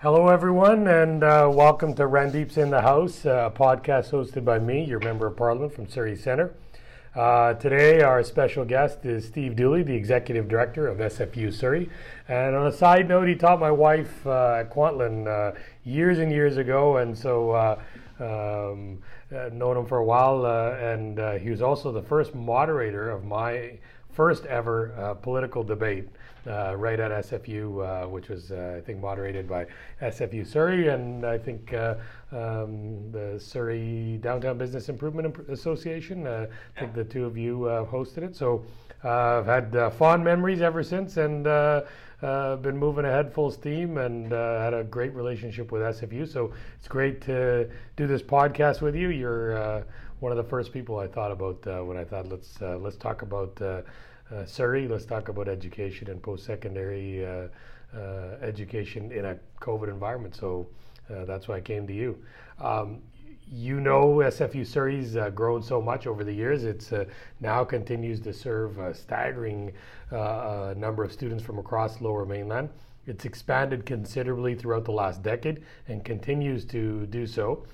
Hello, everyone, and uh, welcome to Randeep's in the House, uh, a podcast hosted by me, your Member of Parliament from Surrey Centre. Uh, today, our special guest is Steve Dooley, the Executive Director of SFU Surrey. And on a side note, he taught my wife uh, at Kwantlen uh, years and years ago, and so uh, um, known him for a while. and he was also the first moderator of my first ever political debate uh, right at SFU, uh, which was, uh, I think, moderated by SFU Surrey and I think uh, um, the Surrey Downtown Business Improvement Association. Uh, I think the two of you uh, hosted it. So I've had fond memories ever since and been moving ahead full steam and had a great relationship with SFU. So it's great to do this podcast with you. You're one of the first people I thought about when I thought let's let's talk about uh, Surrey, let's talk about education and post-secondary uh, uh, education in a COVID environment. So that's why I came to you. Um, you know SFU Surrey's uh, grown so much over the years. It's uh, now continues to serve a staggering uh, number of students from across Lower Mainland. It's expanded considerably throughout the last decade and continues to do so.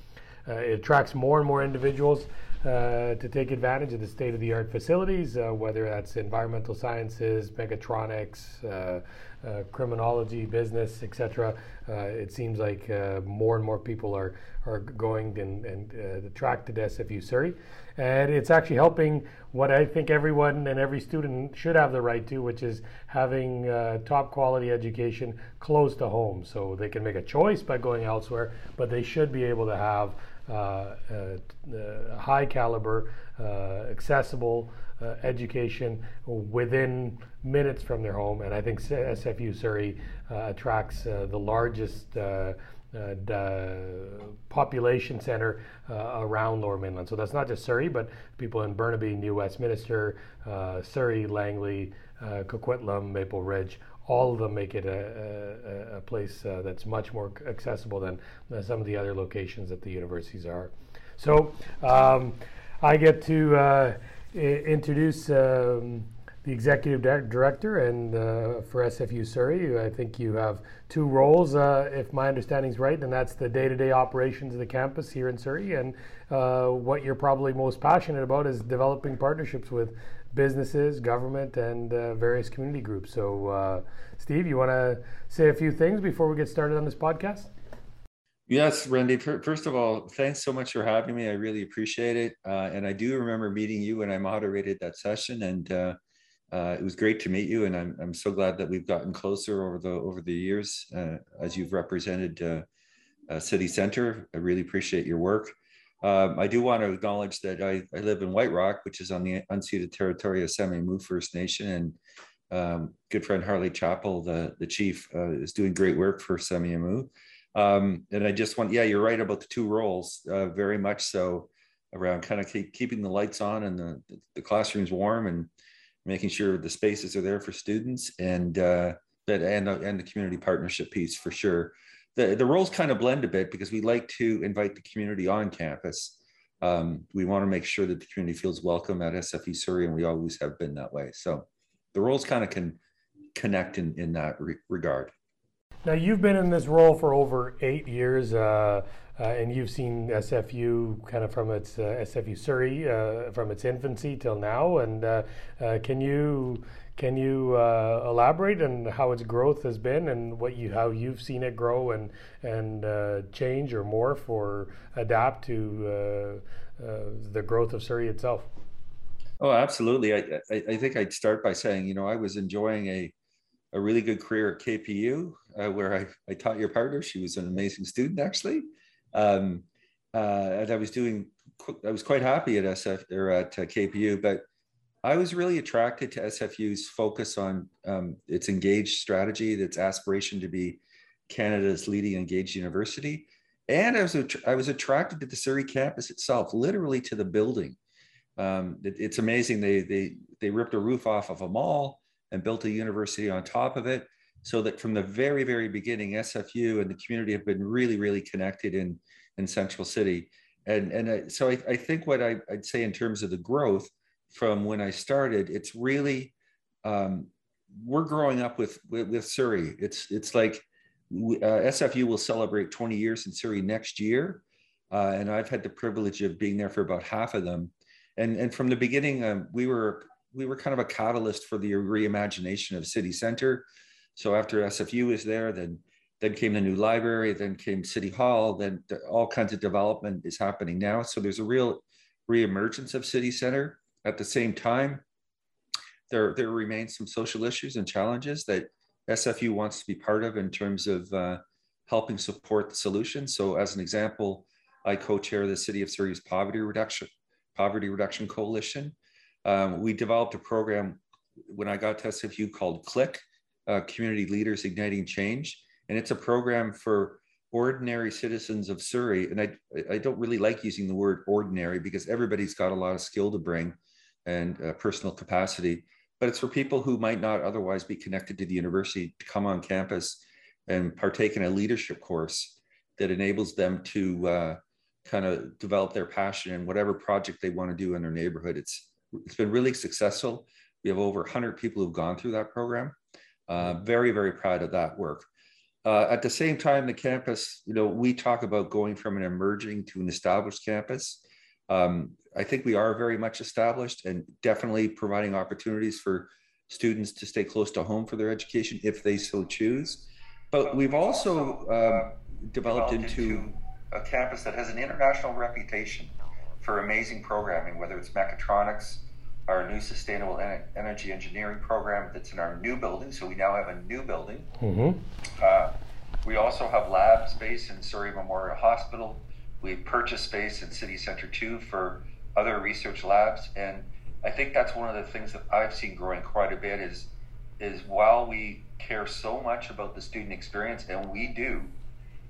it attracts more and more individuals uh, to take advantage of the state of the art facilities, uh, whether that's environmental sciences, mechatronics, uh, uh criminology, business, etc. Uh, it seems like more and more people are, are going and, and attracted to SFU Surrey. And it's actually helping what I think everyone and every student should have the right to, which is having top quality education close to home. So they can make a choice by going elsewhere, but they should be able to have high caliber, uh, accessible education within minutes from their home. And I think SFU Surrey attracts the largest. Uh, population center uh, around Lower Mainland. So that's not just Surrey, but people in Burnaby, New Westminster, uh, Surrey, Langley, Coquitlam, Maple Ridge, all of them make it a, a, a place uh, that's much more accessible than, some of the other locations that the universities are. So um, I get to uh, introduce um, the executive director and uh, for SFU Surrey. I think you have two roles, uh, if my understanding is right, and that's the day-to-day operations of the campus here in Surrey. And uh, what you're probably most passionate about is developing partnerships with businesses, government, and uh, various community groups. So, uh, Steve, you want to say a few things before we get started on this podcast? Yes, Randy. First of all, thanks so much for having me. I really appreciate it. Uh, and I do remember meeting you when I moderated that session, and uh, uh, it was great to meet you. And I'm, I'm so glad that we've gotten closer over the over the years uh, as you've represented City Center. I really appreciate your work. Um, I do want to acknowledge that I, I, live in White Rock, which is on the unceded territory of Semiahmoo First Nation, and um, good friend Harley Chappell, the, the chief, uh, is doing great work for Semiahmoo. Um, and I just want, yeah, you're right about the two roles, uh, very much so, around kind of keep, keeping the lights on and the, the classrooms warm and making sure the spaces are there for students and uh, that and, and the community partnership piece for sure the, the roles kind of blend a bit because we like to invite the community on campus. Um, we want to make sure that the community feels welcome at SFU Surrey, and we always have been that way. So the roles kind of can connect in, in that re- regard. Now, you've been in this role for over eight years, uh, uh, and you've seen SFU kind of from its uh, SFU Surrey uh, from its infancy till now. And uh, uh, can you can you uh, elaborate on how its growth has been and what you how you've seen it grow and and change or morph or adapt to the growth of Surrey itself? Oh, absolutely. I, I, I think I'd start by saying, you know, I was enjoying a a really good career at KPU where I, I taught your partner. She was an amazing student, actually. Um, uh, and I was doing, I was quite happy at SF or at KPU, but I was really attracted to SFU's focus on um, its engaged strategy, its aspiration to be Canada's leading engaged university. And I was, I was attracted to the Surrey campus itself, literally to the building. Um, it, it's amazing. They, they, they ripped a roof off of a mall and built a university on top of it. So that from the very, very beginning, SFU and the community have been really, really connected in, in Central City. And, and I, so I, I think what I, I'd say in terms of the growth from when I started, it's really um, we're growing up with, with, with Surrey. It's it's like uh, SFU will celebrate 20 years in Surrey next year. Uh, and I've had the privilege of being there for about half of them. And, and from the beginning, um, we were we were kind of a catalyst for the reimagination of city center. So after SFU was there, then then came the new library, then came City Hall, then all kinds of development is happening now. So there's a real reemergence of city center. At the same time, there there remains some social issues and challenges that SFU wants to be part of in terms of uh, helping support the solution. So as an example, I co-chair the City of Surrey's Poverty Reduction Poverty Reduction Coalition. Um, we developed a program when I got to SFU called CLIck, uh, Community Leaders Igniting Change. And it's a program for ordinary citizens of Surrey. And I, I don't really like using the word ordinary because everybody's got a lot of skill to bring and uh, personal capacity. But it's for people who might not otherwise be connected to the university to come on campus and partake in a leadership course that enables them to uh, kind of develop their passion in whatever project they want to do in their neighborhood. It's it's been really successful. We have over 100 people who've gone through that program. Uh, very, very proud of that work. Uh, at the same time, the campus, you know, we talk about going from an emerging to an established campus. Um, I think we are very much established and definitely providing opportunities for students to stay close to home for their education if they so choose. But we've also uh, developed into a campus that has an international reputation for amazing programming, whether it's mechatronics, our new sustainable energy engineering program that's in our new building. So we now have a new building. Mm-hmm. Uh, we also have lab space in Surrey Memorial Hospital. We purchased space in City Center 2 for other research labs. And I think that's one of the things that I've seen growing quite a bit is, is while we care so much about the student experience, and we do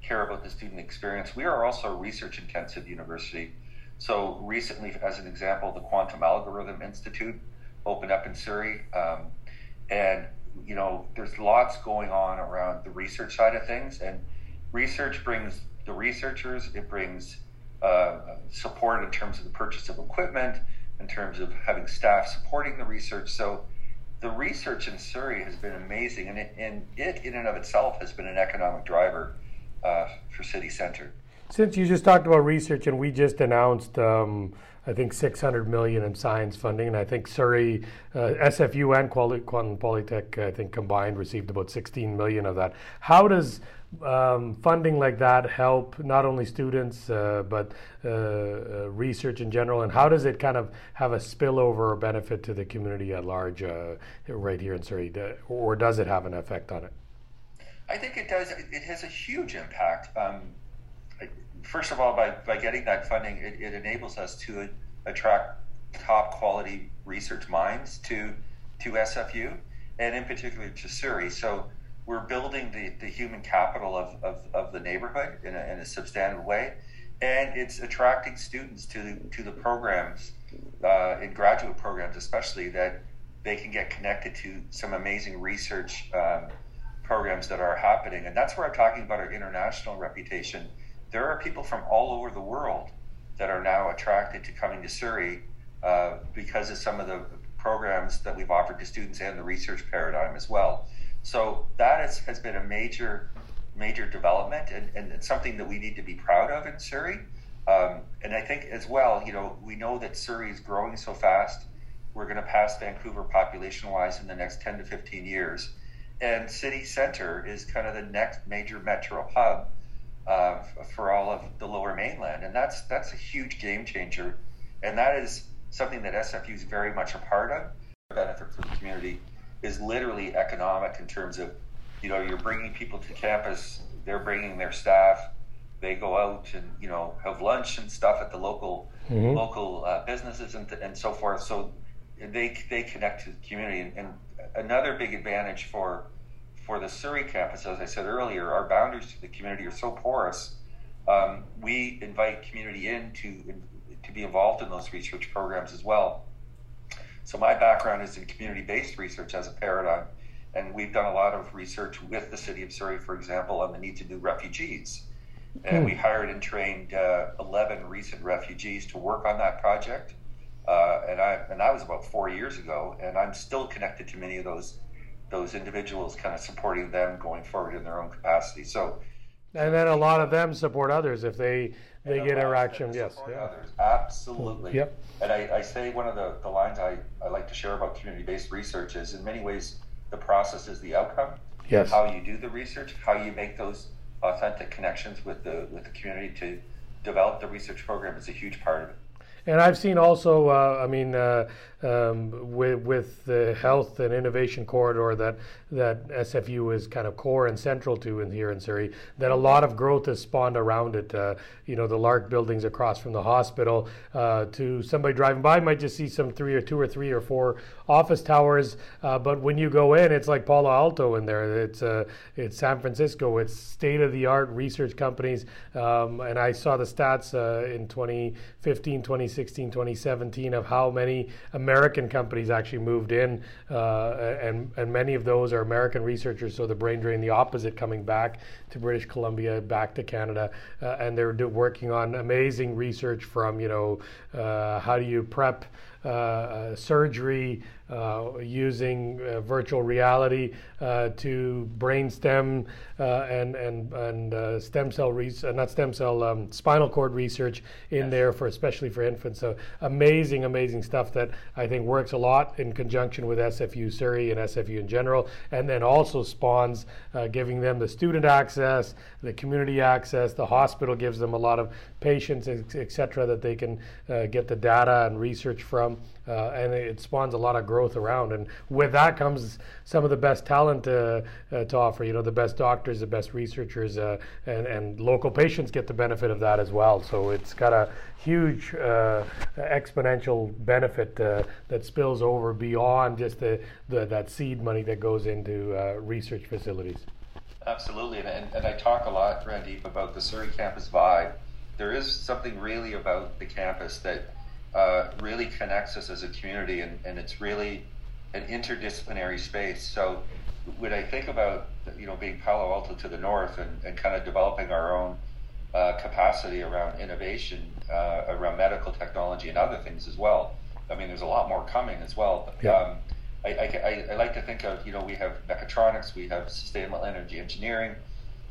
care about the student experience, we are also a research intensive university. So recently, as an example, the Quantum Algorithm Institute opened up in Surrey, um, and you know there's lots going on around the research side of things, and research brings the researchers, it brings uh, support in terms of the purchase of equipment, in terms of having staff supporting the research. So the research in Surrey has been amazing, and it, and it in and of itself has been an economic driver uh, for city centre. Since you just talked about research, and we just announced, um, I think, 600 million in science funding, and I think Surrey, uh, SFU, and Quantum Polytech, I think combined received about 16 million of that. How does um, funding like that help not only students uh, but uh, uh research in general, and how does it kind of have a spillover or benefit to the community at large uh, right here in Surrey, or does it have an effect on it? I think it does. It has a huge impact. Um, first of all, by, by getting that funding, it, it enables us to attract top quality research minds to to SFU and in particular to Surrey. So we're building the, the human capital of, of, of the neighborhood in a, in a substantive way. And it's attracting students to, to the programs, uh, in graduate programs especially, that they can get connected to some amazing research um, programs that are happening. And that's where I'm talking about our international reputation there are people from all over the world that are now attracted to coming to Surrey uh, because of some of the programs that we've offered to students and the research paradigm as well. So that is, has been a major, major development and, and it's something that we need to be proud of in Surrey. Um, and I think as well, you know, we know that Surrey is growing so fast. We're going to pass Vancouver population wise in the next 10 to 15 years. And city center is kind of the next major metro hub uh, for all of the lower mainland. And that's, that's a huge game changer. And that is something that SFU is very much a part of. The benefit for the community is literally economic in terms of, you know, you're bringing people to campus, they're bringing their staff, they go out and, you know, have lunch and stuff at the local mm-hmm. local uh, businesses and, and so forth. So they, they connect to the community. And, and another big advantage for for the Surrey campus, as I said earlier, our boundaries to the community are so porous. Um, we invite community in to, to be involved in those research programs as well. So my background is in community-based research as a paradigm, and we've done a lot of research with the city of Surrey, for example, on the need to do refugees. And hmm. we hired and trained uh, 11 recent refugees to work on that project. Uh, and I and that was about four years ago, and I'm still connected to many of those those individuals, kind of supporting them going forward in their own capacity. So, and then a lot of them support others if they they get interaction. Yes, yeah. Others. Absolutely. Yep. And I, I say one of the, the lines I, I like to share about community based research is in many ways the process is the outcome. Yes. How you do the research, how you make those authentic connections with the with the community to develop the research program is a huge part of it. And I've seen also, uh, I mean, uh, um, with, with the health and innovation corridor that that SFU is kind of core and central to in here in Surrey, that a lot of growth has spawned around it. Uh, you know, the Lark buildings across from the hospital. Uh, to somebody driving by might just see some three or two or three or four office towers, uh, but when you go in, it's like Palo Alto in there. It's uh, it's San Francisco. It's state of the art research companies, um, and I saw the stats in 2015, 2016, 2017 of how many American American companies actually moved in, uh, and and many of those are American researchers. So the brain drain, the opposite, coming back to British Columbia, back to Canada, uh, and they're do, working on amazing research from you know uh, how do you prep uh, uh, surgery uh, using virtual reality to brain stem and and and stem cell research, not stem cell, um, spinal cord research in yes. there for especially for infants. So amazing, amazing stuff that I think works a lot in conjunction with SFU Surrey and SFU in general, and then also spawns giving them the student access, the community access. The hospital gives them a lot of patients, etc., that they can uh, get the data and research from, uh, and it spawns a lot of growth around. And with that comes some of the best talent uh, uh to offer. You know, the best doctors, the best researchers, uh, and and local patients get the benefit of that as well. So it's got a huge uh, exponential benefit that spills over beyond just the, the, that seed money that goes into research facilities. Absolutely, and, and, and I talk a lot, Randeep, about the Surrey campus vibe there is something really about the campus that uh, really connects us as a community, and, and it's really an interdisciplinary space. So when I think about you know being Palo Alto to the north and, and kind of developing our own uh, capacity around innovation, uh, around medical technology and other things as well. I mean, there's a lot more coming as well. Yeah. Um, I, I, I, like to think of, you know, we have mechatronics, we have sustainable energy engineering,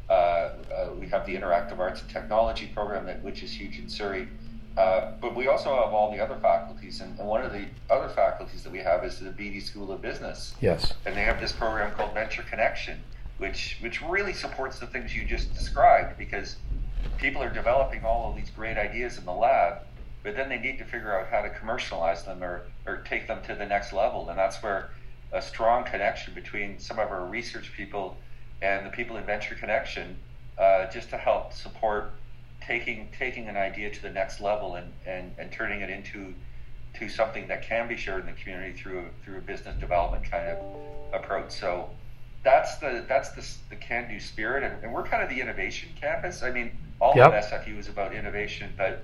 uh, uh, we have the Interactive Arts and Technology program, that, which is huge in Surrey. Uh, but we also have all the other faculties, and, and, one of the other faculties that we have is the Beedie School of Business. Yes. And they have this program called Venture Connection, which which really supports the things you just described, because people are developing all of these great ideas in the lab, but then they need to figure out how to commercialize them or, or take them to the next level, and that's where a strong connection between some of our research people and the people in Venture Connection uh, just to help support taking taking an idea to the next level and, and, and turning it into to something that can be shared in the community through through a business development kind of approach. So that's the that's the, the can do spirit, and, and, we're kind of the innovation campus. I mean, all yep. of SFU is about innovation, but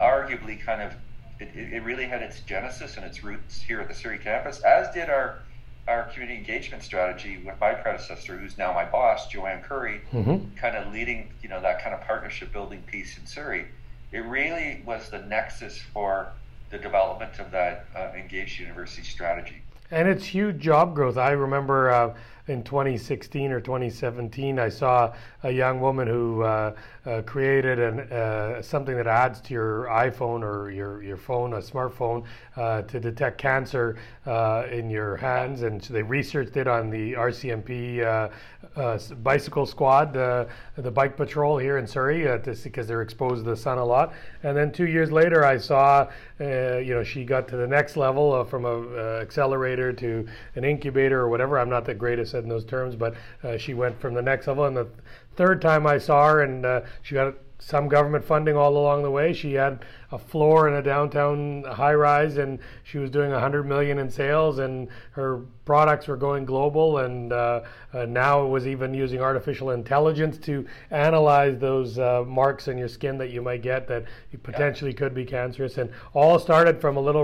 arguably, kind of it, it really had its genesis and its roots here at the Surrey campus, as did our our community engagement strategy with my predecessor, who's now my boss, Joanne Curry, mm-hmm. kind of leading, you know, that kind of partnership building piece in Surrey. It really was the nexus for the development of that uh, engaged university strategy. And it's huge job growth. I remember uh, in 2016 or 2017, I saw a young woman who uh, uh, created an, uh, something that adds to your iPhone or your, your phone, a smartphone, uh, to detect cancer uh, in your hands. And so they researched it on the RCMP uh, bicycle squad, the bike patrol here in Surrey, because they're exposed to the sun a lot. And then two years later, I saw, you know, she got to the next level from a accelerator to an incubator or whatever. I'm not the greatest in those terms, but uh, she went from the next level. And the third time I saw her, and uh, she got some government funding all along the way. She had a floor in a downtown high rise, and she was doing 100 million in sales, and her products were going global. And uh, uh, now it was even using artificial intelligence to analyze those uh, marks in your skin that you might get that potentially could be cancerous. And all started from a little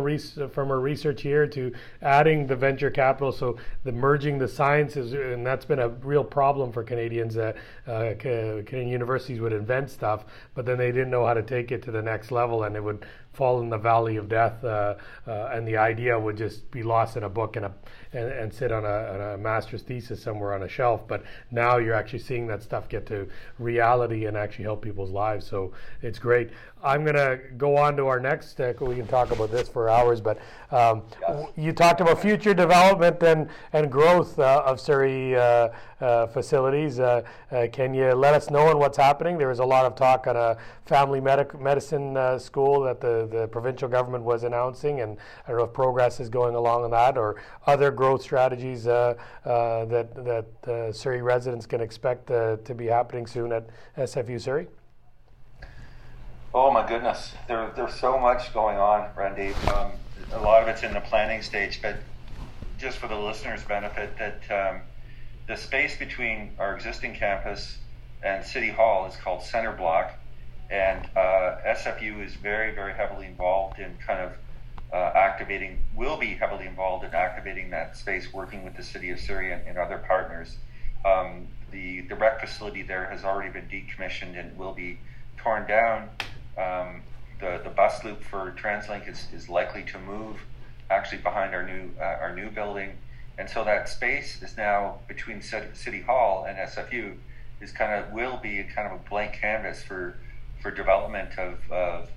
from her research here to adding the venture capital. So the merging the sciences, and that's been a real problem for Canadians. That uh, Canadian universities would invent stuff, but then they didn't know how to take it to the next level. And and it would fall in the valley of death, uh, uh, and the idea would just be lost in a book and, a, and, and sit on a, on a, master's thesis somewhere on a shelf. But now you're actually seeing that stuff get to reality and actually help people's lives. So it's great. I'm going to go on to our next. Uh, we can talk about this for hours, but um, yes. you talked about future development and and growth uh, of Surrey uh, uh facilities. Uh, uh, can you let us know on what's happening? There was a lot of talk on a family medic- medicine school that the, the provincial government was announcing, and I don't know if progress is going along on that or other growth strategies that that Surrey residents can expect to be happening soon at SFU Surrey. Oh my goodness, there, there's so much going on, Randy. Um, a lot of it's in the planning stage, but just for the listeners' benefit, that um, the space between our existing campus and City Hall is called Center Block, and uh, SFU is very, very heavily involved in kind of uh, activating, will be heavily involved in activating that space, working with the City of Surrey and, and other partners. Um, the the rec facility there has already been decommissioned and will be torn down um, the the bus loop for TransLink is, is likely to move actually behind our new uh, our new building, and so that space is now between City Hall and SFU is kind of will be kind of a blank canvas for for development of, of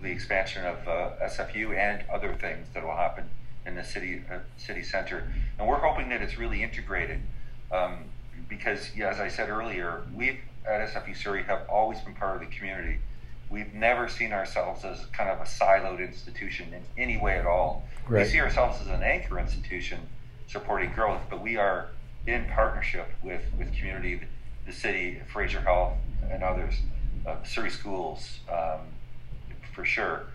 the expansion of uh, SFU and other things that will happen in the city uh, city center, and we're hoping that it's really integrated. Um, because, yeah, as I said earlier, we at SFU Surrey have always been part of the community we've never seen ourselves as kind of a siloed institution in any way at all. Right. We see ourselves as an anchor institution supporting growth, but we are in partnership with, with community, the city, Fraser Health, and others, uh, Surrey Schools, um, for sure.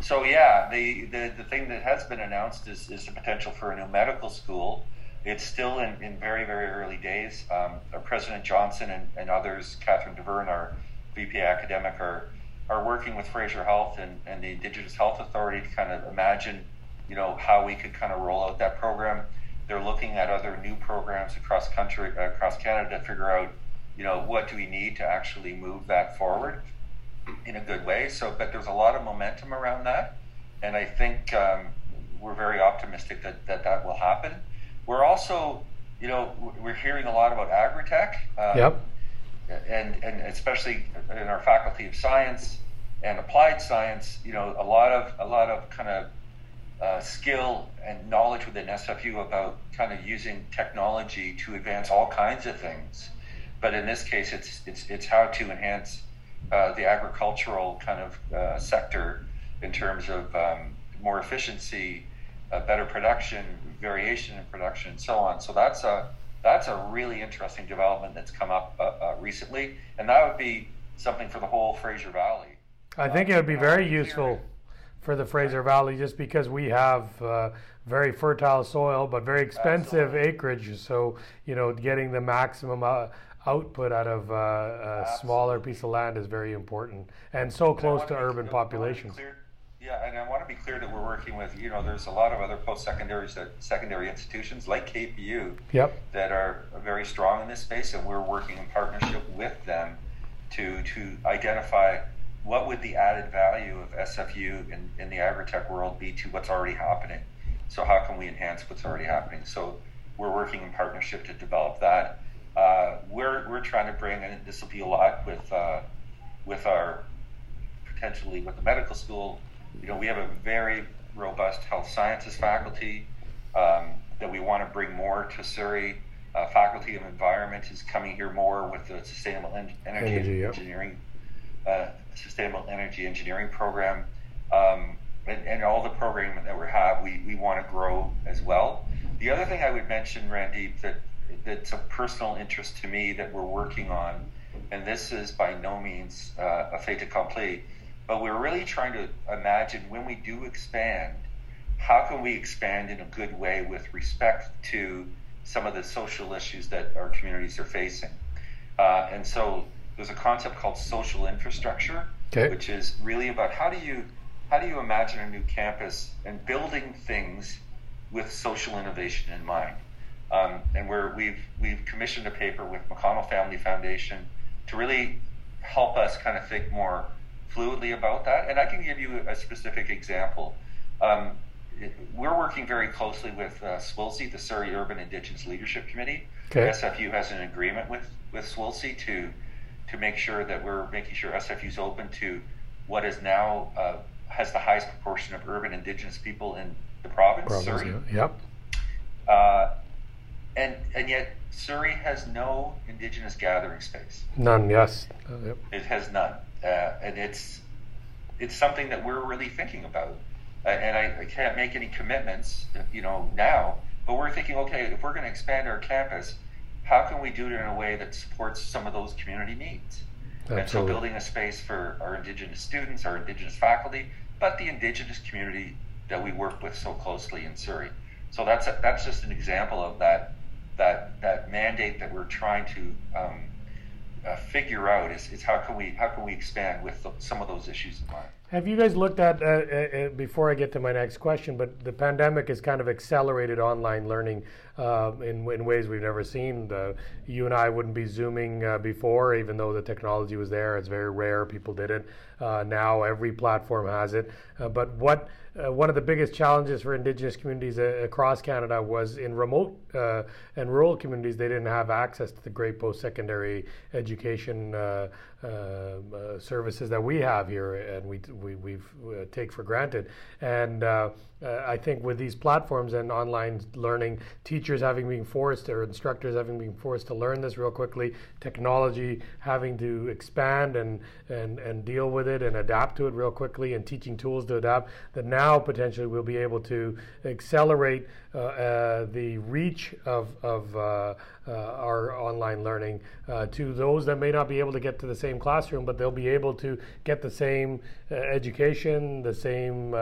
So yeah, the, the, the thing that has been announced is, is the potential for a new medical school. It's still in, in very, very early days. Um, President Johnson and, and others, Catherine Dauvergne, our VP academic, are are working with Fraser Health and, and the Indigenous Health Authority to kind of imagine, you know, how we could kind of roll out that program. They're looking at other new programs across country, across Canada to figure out, you know, what do we need to actually move that forward in a good way. So, but there's a lot of momentum around that, and I think um, we're very optimistic that, that that will happen. We're also, you know, we're hearing a lot about agritech. Um, yep and, and especially in our faculty of science and applied science, you know, a lot of a lot of kind of uh, skill and knowledge within SFU about kind of using technology to advance all kinds of things. But in this case, it's it's it's how to enhance uh, the agricultural kind of uh, sector in terms of um, more efficiency, uh, better production, variation in production, and so on. So that's a that's a really interesting development that's come up uh, uh, recently, and that would be something for the whole Fraser Valley. I think it would be very useful for the Fraser Valley just because we have uh, very fertile soil but very expensive Absolutely. acreage. So, you know, getting the maximum uh, output out of uh, a smaller piece of land is very important and so close to urban populations. Clear, yeah, and I want to be clear that we're working with, you know, there's a lot of other post-secondary secondary institutions like KPU yep. that are very strong in this space, and we're working in partnership with them to to identify what would the added value of SFU in, in the agri-tech world be to what's already happening. So how can we enhance what's already happening? So we're working in partnership to develop that. Uh, we're we're trying to bring, and this will be a lot with uh, with our potentially with the medical school you know, we have a very robust health sciences faculty um, that we want to bring more to Surrey. Uh, faculty of Environment is coming here more with the Sustainable en- Energy, energy Engineering, uh, Sustainable Energy Engineering program, um, and, and, all the programming that we have, we, we want to grow as well. The other thing I would mention, Randeep, that that's a personal interest to me that we're working on, and this is by no means uh, a fait accompli, but we're really trying to imagine when we do expand, how can we expand in a good way with respect to some of the social issues that our communities are facing? Uh, and so there's a concept called social infrastructure, okay. which is really about how do you how do you imagine a new campus and building things with social innovation in mind? Um, and where we've we've commissioned a paper with McConnell Family Foundation to really help us kind of think more fluidly about that. And I can give you a specific example. Um, it, we're working very closely with uh, SUILC, the Surrey Urban Indigenous Leadership Committee. Okay. SFU has an agreement with, with SUILC to, to make sure that we're making sure SFU is open to what is now uh, has the highest proportion of urban Indigenous people in the province, province Surrey. Yeah. Yep. Uh, and and yet Surrey has no Indigenous gathering space. None. Yes. Uh, yep. It has none, uh, and it's it's something that we're really thinking about. Uh, and I, I, can't make any commitments, you know, now. But we're thinking, okay, if we're going to expand our campus, how can we do it in a way that supports some of those community needs? Absolutely. And so, building a space for our Indigenous students, our Indigenous faculty, but the Indigenous community that we work with so closely in Surrey. So that's a, that's just an example of that that that mandate that we're trying to um, uh, figure out is, is how can we how can we expand with the, some of those issues in mind. Have you guys looked at, uh, uh, uh, before I get to my next question, but the pandemic has kind of accelerated online learning uh, in, in ways we've never seen. You and I wouldn't be Zooming uh, before, even though the technology was there. It's very rare people did it. Uh, now every platform has it. but what one of the biggest challenges for Indigenous communities across Canada was in remote and rural communities, they didn't have access to the great post secondary education services that we have here. And we we we've uh, take for granted. And uh, uh, I think with these platforms and online learning, teachers having been forced or instructors having been forced to learn this real quickly, technology having to expand and and and deal with it and adapt to it real quickly, and teaching tools to adapt. That now potentially we'll be able to accelerate uh, uh, the reach of of uh, our online learning to those that may not be able to get to the same classroom, but they'll be able to get the same education, the same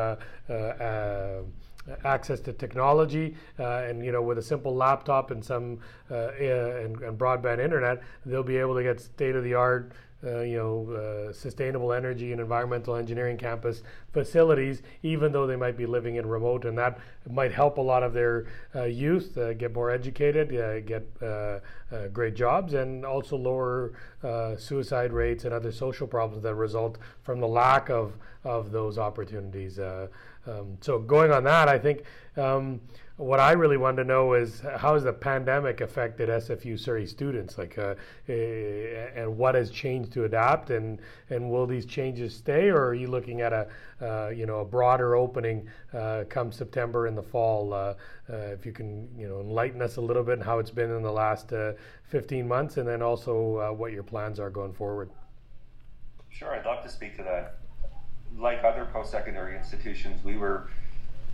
access to technology, uh, and you know, with a simple laptop and some uh, and, and, broadband internet, they'll be able to get state of the art uh, you know, uh, sustainable energy and environmental engineering campus facilities, even though they might be living in remote, and that might help a lot of their uh, youth uh, get more educated, uh, get uh, great jobs, and also lower suicide rates and other social problems that result from the lack of of those opportunities. Um, so going on that, I think. Um, what I really wanted to know is how has the pandemic affected SFU Surrey students, like, uh, eh, and what has changed to adapt, and and will these changes stay, or are you looking at a uh, you know a broader opening uh, come September in the fall? Uh, uh, if you can you know enlighten us a little bit on how it's been in the last uh, 15 months, and then also what your plans are going forward. Sure, I'd love to speak to that. Like other post-secondary institutions, we were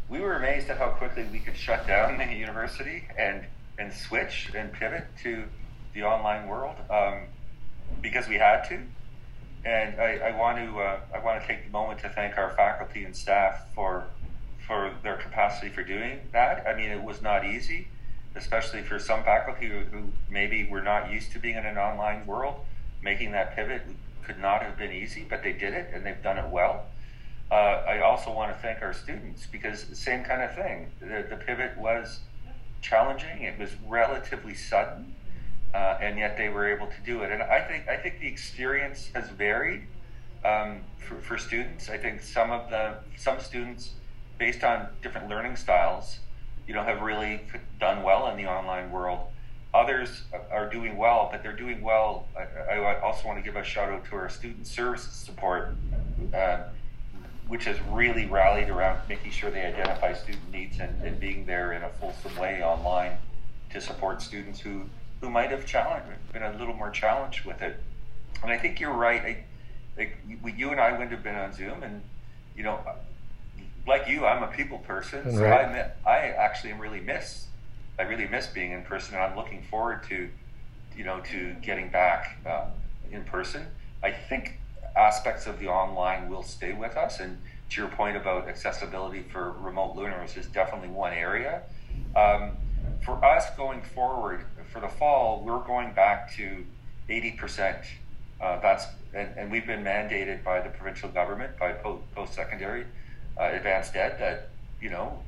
we were amazed at how quickly we could shut down the university and and switch and pivot to the online world um, because we had to. And I, I want to uh, I want to take the moment to thank our faculty and staff for for their capacity for doing that. I mean, it was not easy, especially for some faculty who, who maybe were not used to being in an online world. Making that pivot could not have been easy, but they did it and they've done it well. Uh, I also want to thank our students because the same kind of thing. The, the pivot was challenging. It was relatively sudden, uh, and yet they were able to do it. And I think I think the experience has varied um, for, for students. I think some of the some students, based on different learning styles, you know, have really done well in the online world. Others are doing well, but they're doing well. I, I also want to give a shout out to our student services support. Uh, which has really rallied around making sure they identify student needs and, and being there in a fulsome way online to support students who, who might have challenged, been a little more challenged with it. And I think you're right. I, you and I wouldn't have been on Zoom, and you know, like you, I'm a people person, so right. I, I actually am really miss. I really miss being in person, and I'm looking forward to, you know, to getting back uh, in person. I think aspects of the online will stay with us. And to your point about accessibility for remote learners is definitely one area. Um, for us going forward, for the fall, we're going back to 80%. Uh, that's and, and, we've been mandated by the provincial government, by post secondary uh, advanced ed, that you know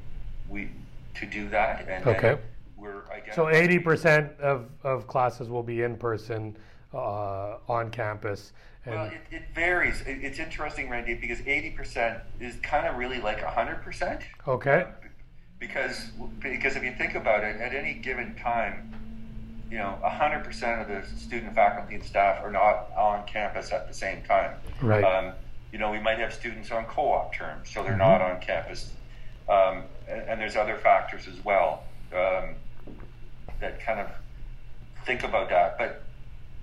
we to do that. And okay. we're so 80% of, of classes will be in person uh, on campus. And well, it, it varies. It, it's interesting, Randy, because 80% is kind of really like 100%. Okay. Uh, because because if you think about it, at any given time, you know, 100% of the student, faculty, and staff are not on campus at the same time. Right. Um, you know, we might have students on co-op terms, so they're mm-hmm. not on campus. Um, and, and, there's other factors as well um, that kind of think about that. But,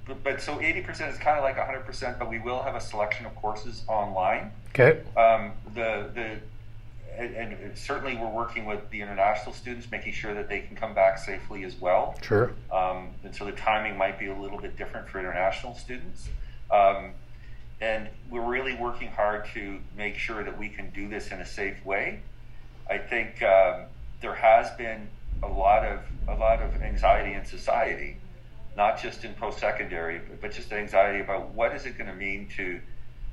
but, but so 80% is kind of like 100%, but we will have a selection of courses online. Okay. Um, the the and, and, certainly we're working with the international students, making sure that they can come back safely as well. Sure. Um, and so the timing might be a little bit different for international students. Um, and we're really working hard to make sure that we can do this in a safe way. I think um, there has been a lot of a lot of anxiety in society, not just in post-secondary, but, but just anxiety about what is it going to mean to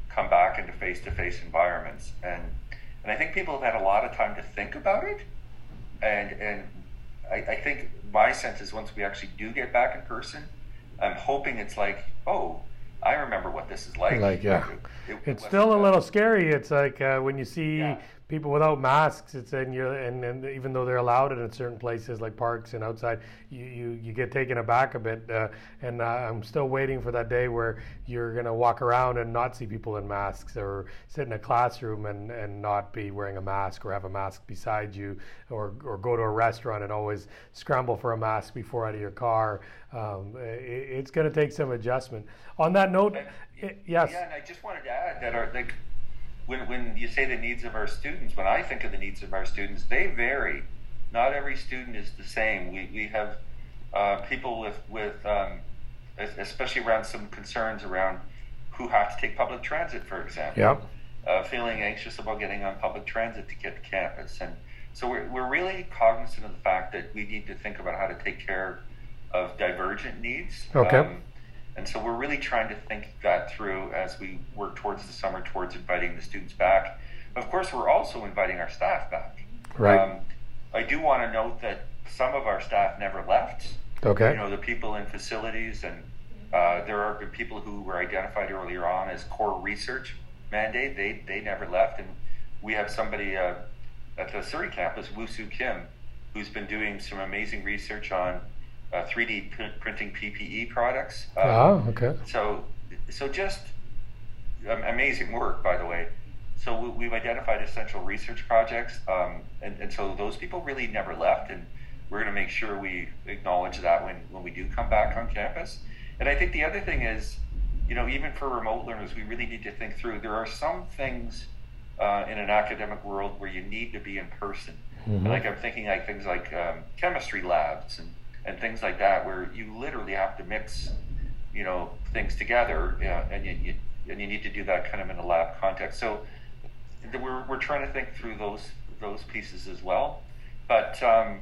come back into face-to-face environments and and I think people have had a lot of time to think about it. And and I, I think my sense is once we actually do get back in person, I'm hoping it's like, oh, I remember what this is like. Like, yeah. It, it, it's still a little scary. It's like uh, when you see yeah people without masks. It's in you, and, and even though they're allowed it in certain places like parks and outside, you you, you get taken aback a bit. Uh, and uh, I'm still waiting for that day where you're gonna walk around and not see people in masks, or sit in a classroom and, and not be wearing a mask, or have a mask beside you, or or go to a restaurant and always scramble for a mask before out of your car. Um, it, it's gonna take some adjustment. On that note, it, yes. Yeah, and I just wanted to add that our like when, when you say the needs of our students, when I think of the needs of our students, they vary. Not every student is the same. We, we have uh, people with, with um, especially around some concerns around who have to take public transit, for example. Yeah. Uh, feeling anxious about getting on public transit to get to campus. And so we're, we're really cognizant of the fact that we need to think about how to take care of divergent needs. Okay. Um, and so we're really trying to think that through as we work towards the summer, towards inviting the students back. Of course, we're also inviting our staff back. Right. Um, I do want to note that some of our staff never left. Okay. You know, the people in facilities, and uh, there are people who were identified earlier on as core research mandate. They they never left, and we have somebody uh, at the Surrey campus, Woo Soo Kim, who's been doing some amazing research on uh, 3D printing PPE products. Um, oh, okay. So, so just um, amazing work, by the way. So we, have identified essential research projects, um, and, and so those people really never left, and we're going to make sure we acknowledge that when, when we do come back on campus. And I think the other thing is, you know, even for remote learners, we really need to think through. There are some things uh, in an academic world where you need to be in person. Mm-hmm. Like I'm thinking like things like um, chemistry labs and and things like that, where you literally have to mix, you know, things together, and you, you, and you need to do that kind of in a lab context. So we're we're trying to think through those those pieces as well, but. Um,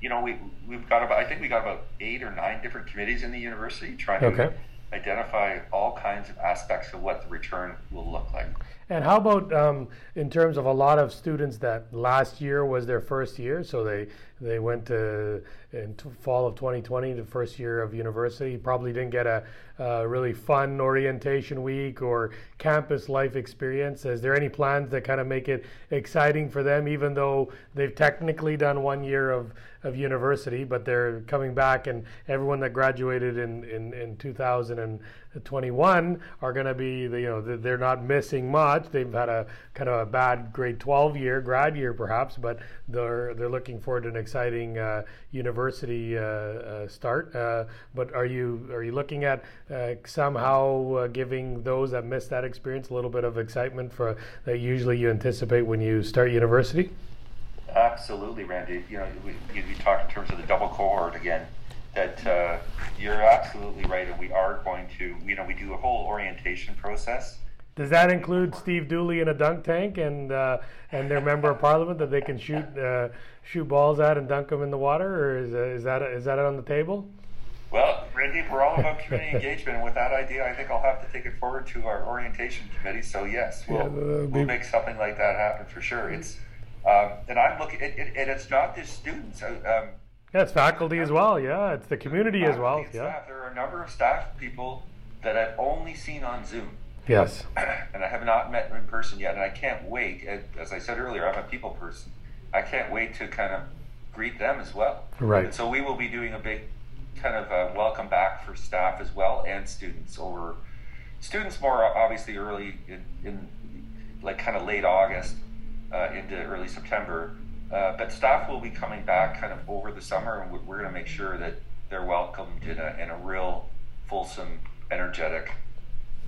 you know, we we've got about I think we got about eight or nine different committees in the university trying to identify all kinds of aspects of what the return will look like. And how about um, in terms of a lot of students that last year was their first year, so they they went to in fall of 2020, the first year of university. Probably didn't get a, a, really fun orientation week or campus life experience. Is there any plans that kind of make it exciting for them, even though they've technically done one year of, of university, but they're coming back and everyone that graduated in, in, in 2021 are going to be, you know, they're not missing much. They've had a kind of a bad grade 12 year, grad year perhaps, but they're, they're looking forward to an exciting uh, university uh, uh, start. Uh, but are you are you looking at somehow giving those that missed that experience a little bit of excitement for that usually you anticipate when you start university? Absolutely, Randy. You know, we, you, you talk in terms of the double cohort again. That uh, you're absolutely right, and we are going to. You know, we do a whole orientation process does that include Steve Dooley in a dunk tank and uh, and their member of parliament that they can shoot uh, shoot balls at and dunk them in the water, or is, uh, is that is that on the table? Well, Randy, we're all about community engagement, and with that idea, I think I'll have to take it forward to our orientation committee. So yes, we'll, yeah, we'll make something like that happen for sure. It's um, and I'm looking, it, it, and it's not just students. Um, Yeah, it's faculty as well. Yeah, it's the community as well. Yeah. Staff. There are a number of staff people that I've only seen on Zoom. Yes. and I have not met in person yet. And I can't wait. As I said earlier, I'm a people person. I can't wait to kind of greet them as well. Right. And so we will be doing a big kind of a welcome back for staff as well and students over students more obviously early in, in like kind of late August uh, into early September. Uh, but staff will be coming back kind of over the summer, and we're going to make sure that they're welcomed in a, in a real fulsome, energetic,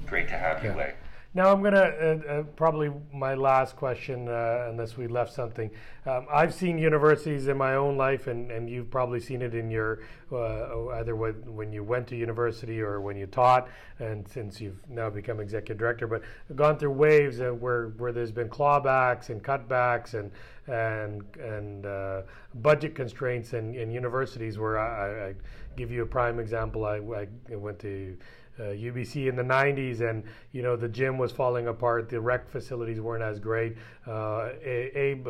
great to have you way. Now I'm gonna uh, uh, probably my last question, uh, unless we left something. Um, I've seen universities in my own life, and, and you've probably seen it in your uh, either when, when you went to university or when you taught, and since you've now become executive director. But gone through waves where where there's been clawbacks and cutbacks and and and uh, budget constraints in, universities. Where I, I, give you a prime example. I, I went to uh, UBC in the 90s, and you know the gym was falling apart. The rec facilities weren't as great. Uh, Abe,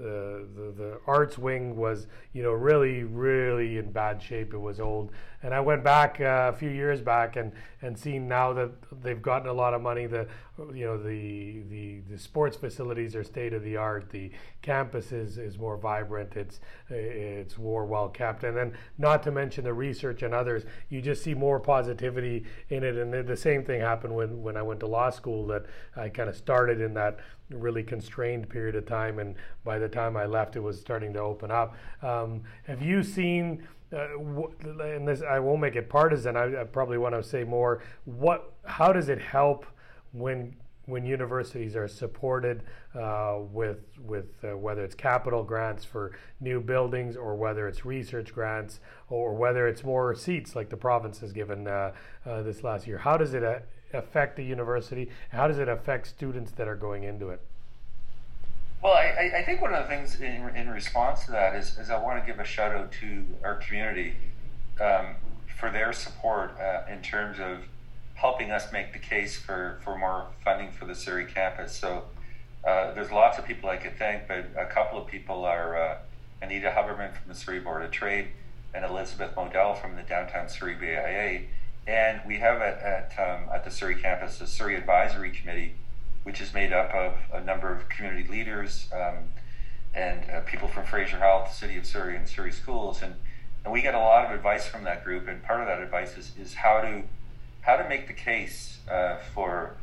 uh, the, the arts wing was you know really really in bad shape. It was old, and I went back uh, a few years back and and seen now that they've gotten a lot of money. The you know the the, the sports facilities are state of the art. The campus is, is more vibrant. It's it's more well kept, and then not to mention the research and others. You just see more positivity in it, and the same thing happened when when I went to law school. That I kind of started in that really constrained period of time, and by the time I left, it was starting to open up. Um, have you seen? Uh, and this, I won't make it partisan. I, I probably want to say more. What? How does it help when when universities are supported uh, with with uh, whether it's capital grants for new buildings or whether it's research grants or whether it's more seats like the province has given uh, uh this last year. How does it uh, affect the university? How does it affect students that are going into it? Well, I, I think one of the things in, in response to that is, is I want to give a shout out to our community um, for their support uh, in terms of helping us make the case for, for more funding for the Surrey campus. So uh, there's lots of people I could thank, but a couple of people are uh, Anita Huberman from the Surrey Board of Trade and Elizabeth Model from the Downtown Surrey BIA. And we have at, at, um, at the Surrey campus a Surrey Advisory Committee, which is made up of a number of community leaders um, and uh, people from Fraser Health, City of Surrey, and Surrey Schools. And, and we get a lot of advice from that group. And part of that advice is, is how to how to make the case uh, for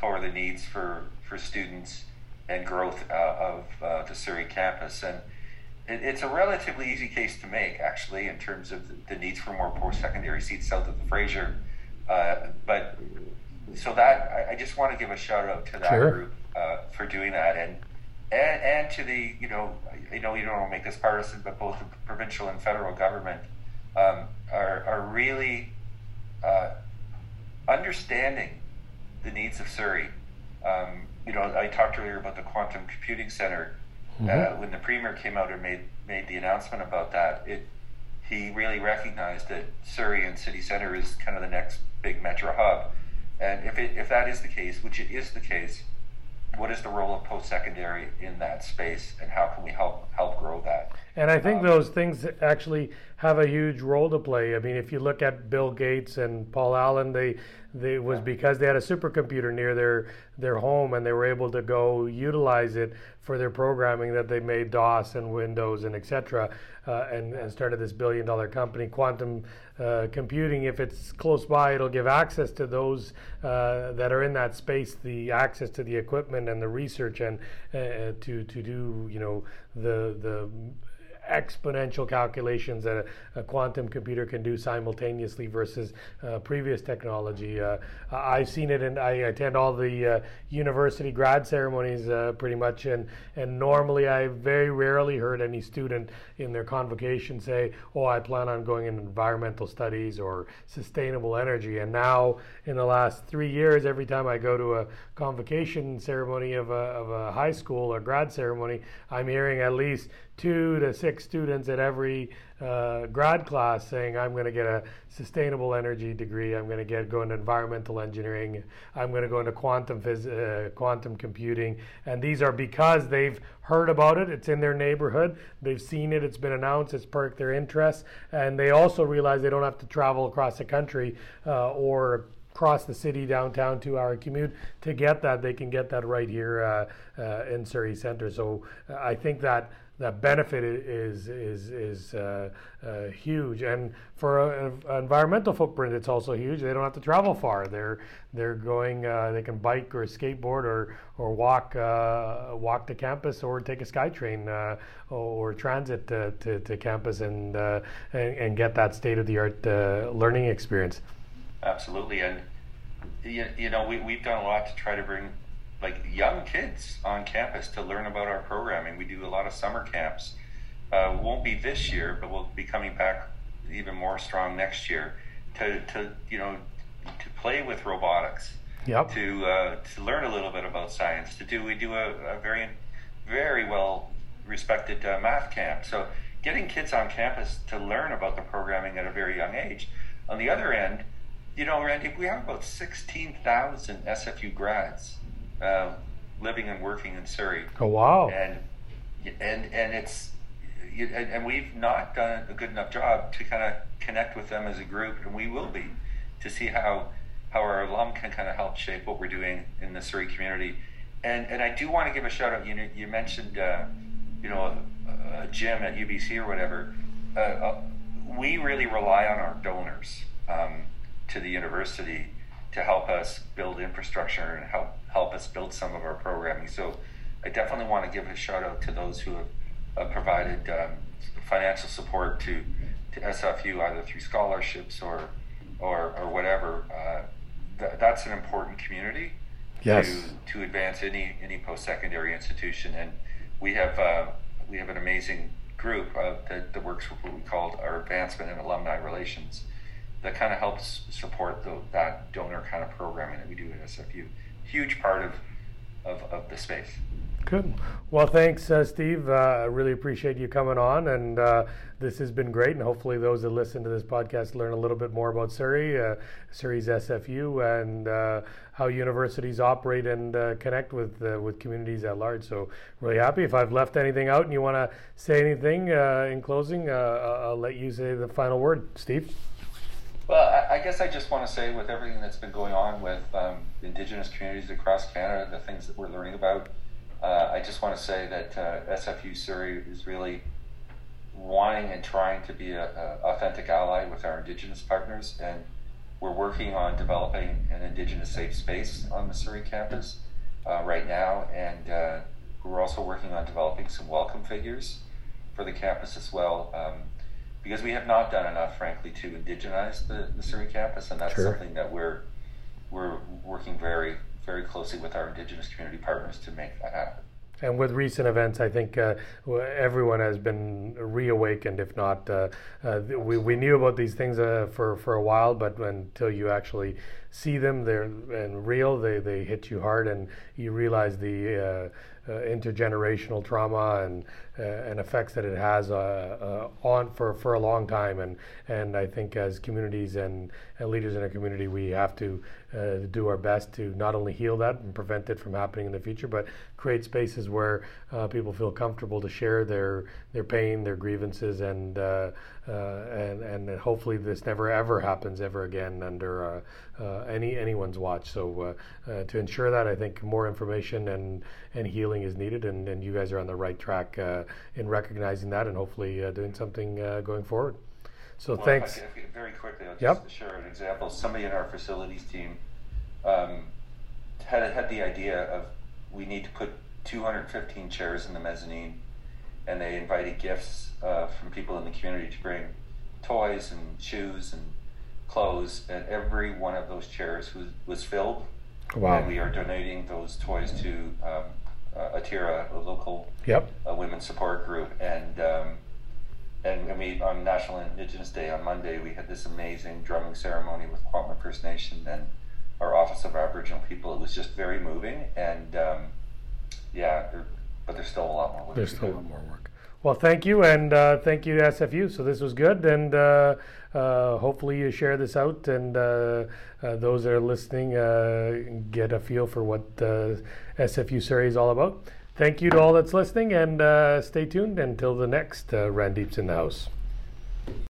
for the needs for for students and growth uh, of uh, the Surrey campus. And it, it's a relatively easy case to make, actually, in terms of the, the needs for more post-secondary seats south of the Fraser. Uh, but so that I, I, just want to give a shout out to that sure. group uh, for doing that, and and and to the you know you know you don't want to make this partisan, but both the provincial and federal government um, are are really uh, understanding the needs of Surrey. Um, you know, I talked earlier about the Quantum Computing Center. Mm-hmm. Uh, when the premier came out and made made the announcement about that, it he really recognized that Surrey and City Center is kind of the next big metro hub. And if it, if that is the case, which it is the case, what is the role of post secondary in that space, and how can we help help grow that? And I think um, those things actually have a huge role to play. I mean, if you look at Bill Gates and Paul Allen, they they was because they had a supercomputer near their their home and they were able to go utilize it for their programming that they made DOS and Windows and etc. Uh, and, and started this billion dollar company, Quantum uh, Computing. If it's close by, it'll give access to those uh, that are in that space the access to the equipment and the research and uh, to to do you know the the exponential calculations that a, a, quantum computer can do simultaneously versus uh, previous technology. Uh, I've seen it, and I attend all the uh, university grad ceremonies uh, pretty much, and and normally I very rarely heard any student in their convocation say, "Oh, I plan on going in environmental studies or sustainable energy." And now, in the last three years, every time I go to a convocation ceremony of a, of a high school or grad ceremony, I'm hearing at least two to six students at every uh, grad class saying, I'm going to get a sustainable energy degree, I'm going to get go into environmental engineering, I'm going to go into quantum phys- uh, quantum computing. And these are because they've heard about it, it's in their neighborhood, they've seen it, it's been announced, it's perked their interest, and they also realize they don't have to travel across the country uh, or cross the city downtown two hour commute to get that. They can get that right here uh, uh, in surrey center so uh, i think that that benefit is is is uh, uh, huge, and for an environmental footprint, it's also huge. They don't have to travel far. They're they're going. Uh, they can bike or skateboard or or walk uh, walk to campus or take a SkyTrain uh, or transit to, to, to campus and, uh, and, and get that state of the art learning experience. Absolutely, and you, you know we we've done a lot to try to bring like young kids on campus to learn about our programming. We do a lot of summer camps. Uh, won't be this year, but we'll be coming back even more strong next year to, to you know to play with robotics. Yep. To uh, to learn a little bit about science. To do we do a, a very very well respected uh, math camp. So getting kids on campus to learn about the programming at a very young age. On the other end, you know, Randy, we have about 16,000 SFU grads uh, living and working in Surrey. Oh wow! And and and it's and, and we've not done a good enough job to kind of connect with them as a group, and we will be to see how how our alum can kind of help shape what we're doing in the Surrey community. And and I do want to give a shout out. You you mentioned uh, you know a, a, gym at UBC or whatever. Uh, uh, we really rely on our donors um, to the university to help us build infrastructure and help help us build some of our programming. So I definitely want to give a shout out to those who have uh, provided um, financial support to, to SFU either through scholarships or or, or whatever. Uh, th- that's an important community yes. to to advance any any post secondary institution, and we have uh, we have an amazing group uh, that, that works with what we called our advancement and alumni relations that kind of helps support the, that donor kind of programming that we do at SFU. Huge part of, of, of the space. Good. Well, thanks, uh, Steve. Uh, I really appreciate you coming on, and uh, this has been great. And hopefully, those that listen to this podcast learn a little bit more about Surrey, uh, Surrey's SFU, and uh, how universities operate and uh, connect with with communities at large. So, really happy. If I've left anything out and you want to say anything in closing, I'll let you say the final word, Steve. Well, I, guess I just want to say, with everything that's been going on with um, Indigenous communities across Canada, the things that we're learning about, uh, I just want to say that uh, SFU Surrey is really wanting and trying to be an authentic ally with our Indigenous partners, and we're working on developing an Indigenous safe space on the Surrey campus uh, right now, and uh, we're also working on developing some welcome figures for the campus as well. Um, because we have not done enough, frankly, to indigenize the, the Surrey campus, and that's sure. something that we're we're working very very closely with our Indigenous community partners to make that happen. And with recent events, I think uh, everyone has been reawakened. If not, uh, uh, we, we knew about these things uh, for, for a while, but until you actually see them, they're and real. They they hit you hard, and you realize the uh, uh, intergenerational trauma and uh, and effects that it has uh, uh, on for, for a long time. And and I think as communities and, and leaders in our community, we have to do our best to not only heal that and prevent it from happening in the future, but create spaces where Uh, people feel comfortable to share their their pain, their grievances, and uh, uh, and and hopefully this never ever happens ever again under any anyone's watch. So to ensure that, I think more information and and healing is needed, and, and you guys are on the right track in recognizing that and hopefully uh, doing something uh, going forward. So well, thanks. very quickly, I'll just yep. share an example. Somebody in our facilities team um, had had the idea of we need to put 215 chairs in the mezzanine, and they invited gifts uh, from people in the community to bring toys and shoes and clothes, and every one of those chairs was, was filled. Wow. And we are donating those toys to um, uh, Atira, a local yep. uh, women's support group, and um, and, and we on National Indigenous Day on Monday we had this amazing drumming ceremony with Kwantlen First Nation and our Office of Aboriginal People. It was just very moving, and um, yeah, there, but there's still a lot more work. There's still a lot more work. Well, thank you, and uh, thank you to SFU. So this was good, and uh, uh, hopefully you share this out, and uh, uh, those that are listening uh, get a feel for what SFU Surrey is all about. Thank you to all that's listening, and stay tuned until the next Randeep's in the House.